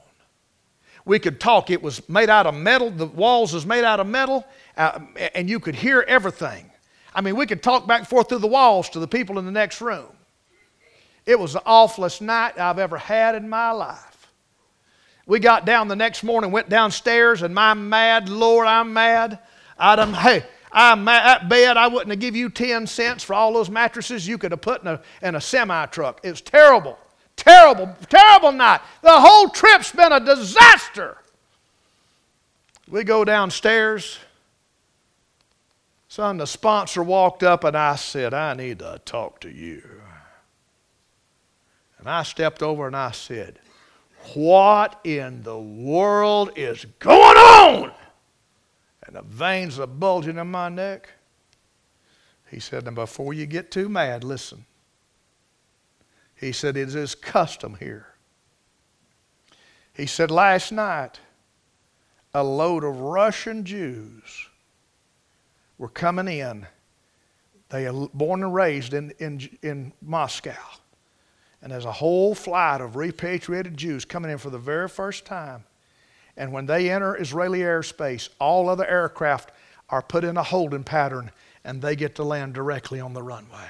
We could talk. It was made out of metal. The walls was made out of metal, uh, and you could hear everything. I mean, we could talk back and forth through the walls to the people in the next room. It was the awfulest night I've ever had in my life. We got down the next morning, went downstairs, and my mad Lord, I'm mad. I done, hey, I'm mad. That bed, I wouldn't have give you 10 cents for all those mattresses you could have put in a, in a semi truck. It was terrible. Terrible, terrible night. The whole trip's been a disaster. We go downstairs. Son, the sponsor walked up and I said, I need to talk to you. And I stepped over and I said, What in the world is going on? And the veins are bulging in my neck. He said, Now, before you get too mad, listen. He said, It is custom here. He said, Last night, a load of Russian Jews were coming in. They are born and raised in, in, in Moscow. And there's a whole flight of repatriated Jews coming in for the very first time. And when they enter Israeli airspace, all other aircraft are put in a holding pattern and they get to land directly on the runway.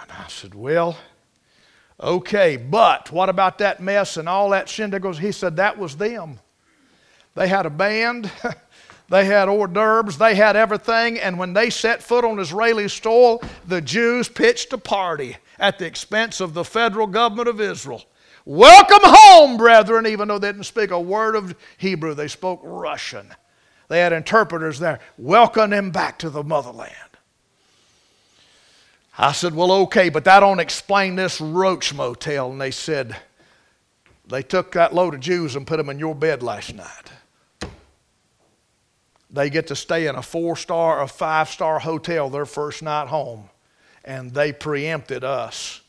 And I said, Well, okay, but what about that mess and all that shindig? He said, That was them. They had a band. *laughs* They had hors d'oeuvres, they had everything, and when they set foot on Israeli soil, the Jews pitched a party at the expense of the federal government of Israel. Welcome home, brethren, even though they didn't speak a word of Hebrew, they spoke Russian. They had interpreters there. Welcome them back to the motherland. I said, Well, okay, but that don't explain this roach motel. And they said, They took that load of Jews and put them in your bed last night. They get to stay in a four star or five star hotel their first night home. And they preempted us.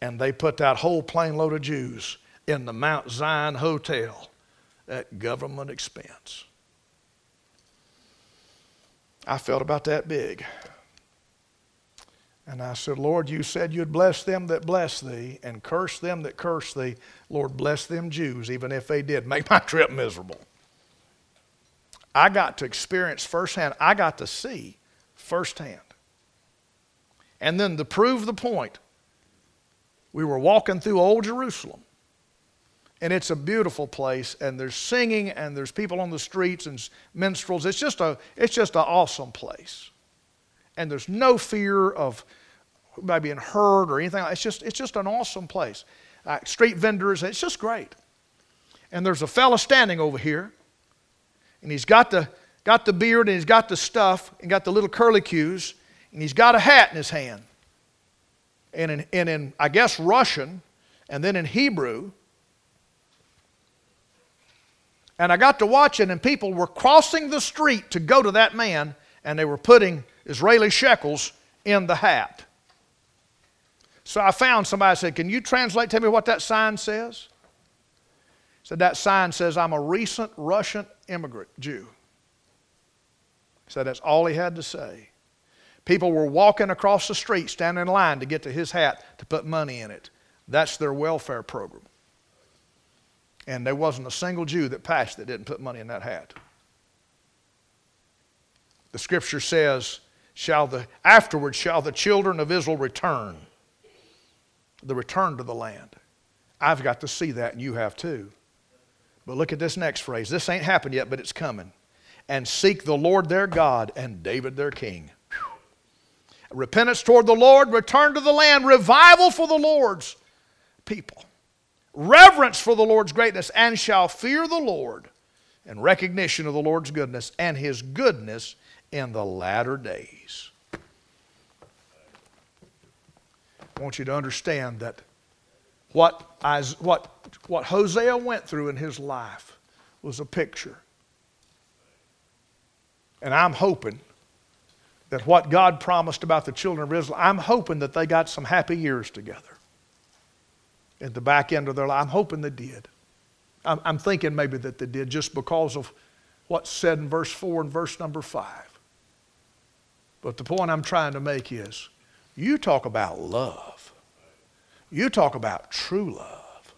And they put that whole plane load of Jews in the Mount Zion Hotel at government expense. I felt about that big. And I said, Lord, you said you'd bless them that bless thee and curse them that curse thee. Lord, bless them Jews, even if they did make my *laughs* trip miserable. I got to experience firsthand, I got to see firsthand. And then to prove the point, we were walking through Old Jerusalem. And it's a beautiful place, and there's singing, and there's people on the streets and minstrels. It's just a, it's just an awesome place. And there's no fear of being hurt or anything. It's just, it's just an awesome place. Uh, street vendors, it's just great. And there's a fella standing over here and he's got the, got the beard and he's got the stuff and got the little curly cues and he's got a hat in his hand. And in, and in I guess, Russian and then in Hebrew. And I got to watching, and people were crossing the street to go to that man, and they were putting Israeli shekels in the hat. So I found somebody said, Can you translate, tell me what that sign says? Said that sign says, I'm a recent Russian immigrant Jew. Said that's all he had to say. People were walking across the street, standing in line to get to his hat to put money in it. That's their welfare program. And there wasn't a single Jew that passed that didn't put money in that hat. The scripture says, shall the afterwards shall the children of Israel return. The return to the land. I've got to see that, and you have too. But look at this next phrase. This ain't happened yet, but it's coming. And seek the Lord their God and David their king. Whew. Repentance toward the Lord, return to the land, revival for the Lord's people, reverence for the Lord's greatness, and shall fear the Lord, and recognition of the Lord's goodness and his goodness in the latter days. I want you to understand that what, what, what Hosea went through in his life was a picture. And I'm hoping that what God promised about the children of Israel, I'm hoping that they got some happy years together at the back end of their life. I'm hoping they did. I'm, I'm thinking maybe that they did just because of what's said in verse 4 and verse number 5. But the point I'm trying to make is you talk about love. You talk about true love.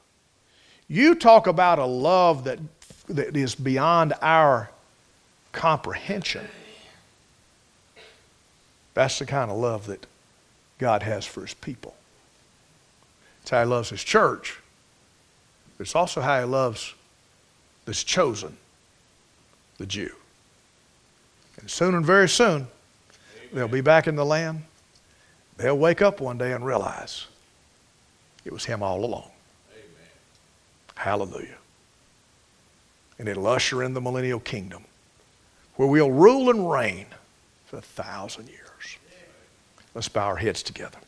You talk about a love that, that is beyond our comprehension. That's the kind of love that God has for his people. It's how he loves his church. It's also how he loves this chosen, the Jew. And soon and very soon, they'll be back in the land. They'll wake up one day and realize it was him all along. Amen. Hallelujah. And it'll usher in the millennial kingdom where we'll rule and reign for a thousand years. Let's bow our heads together.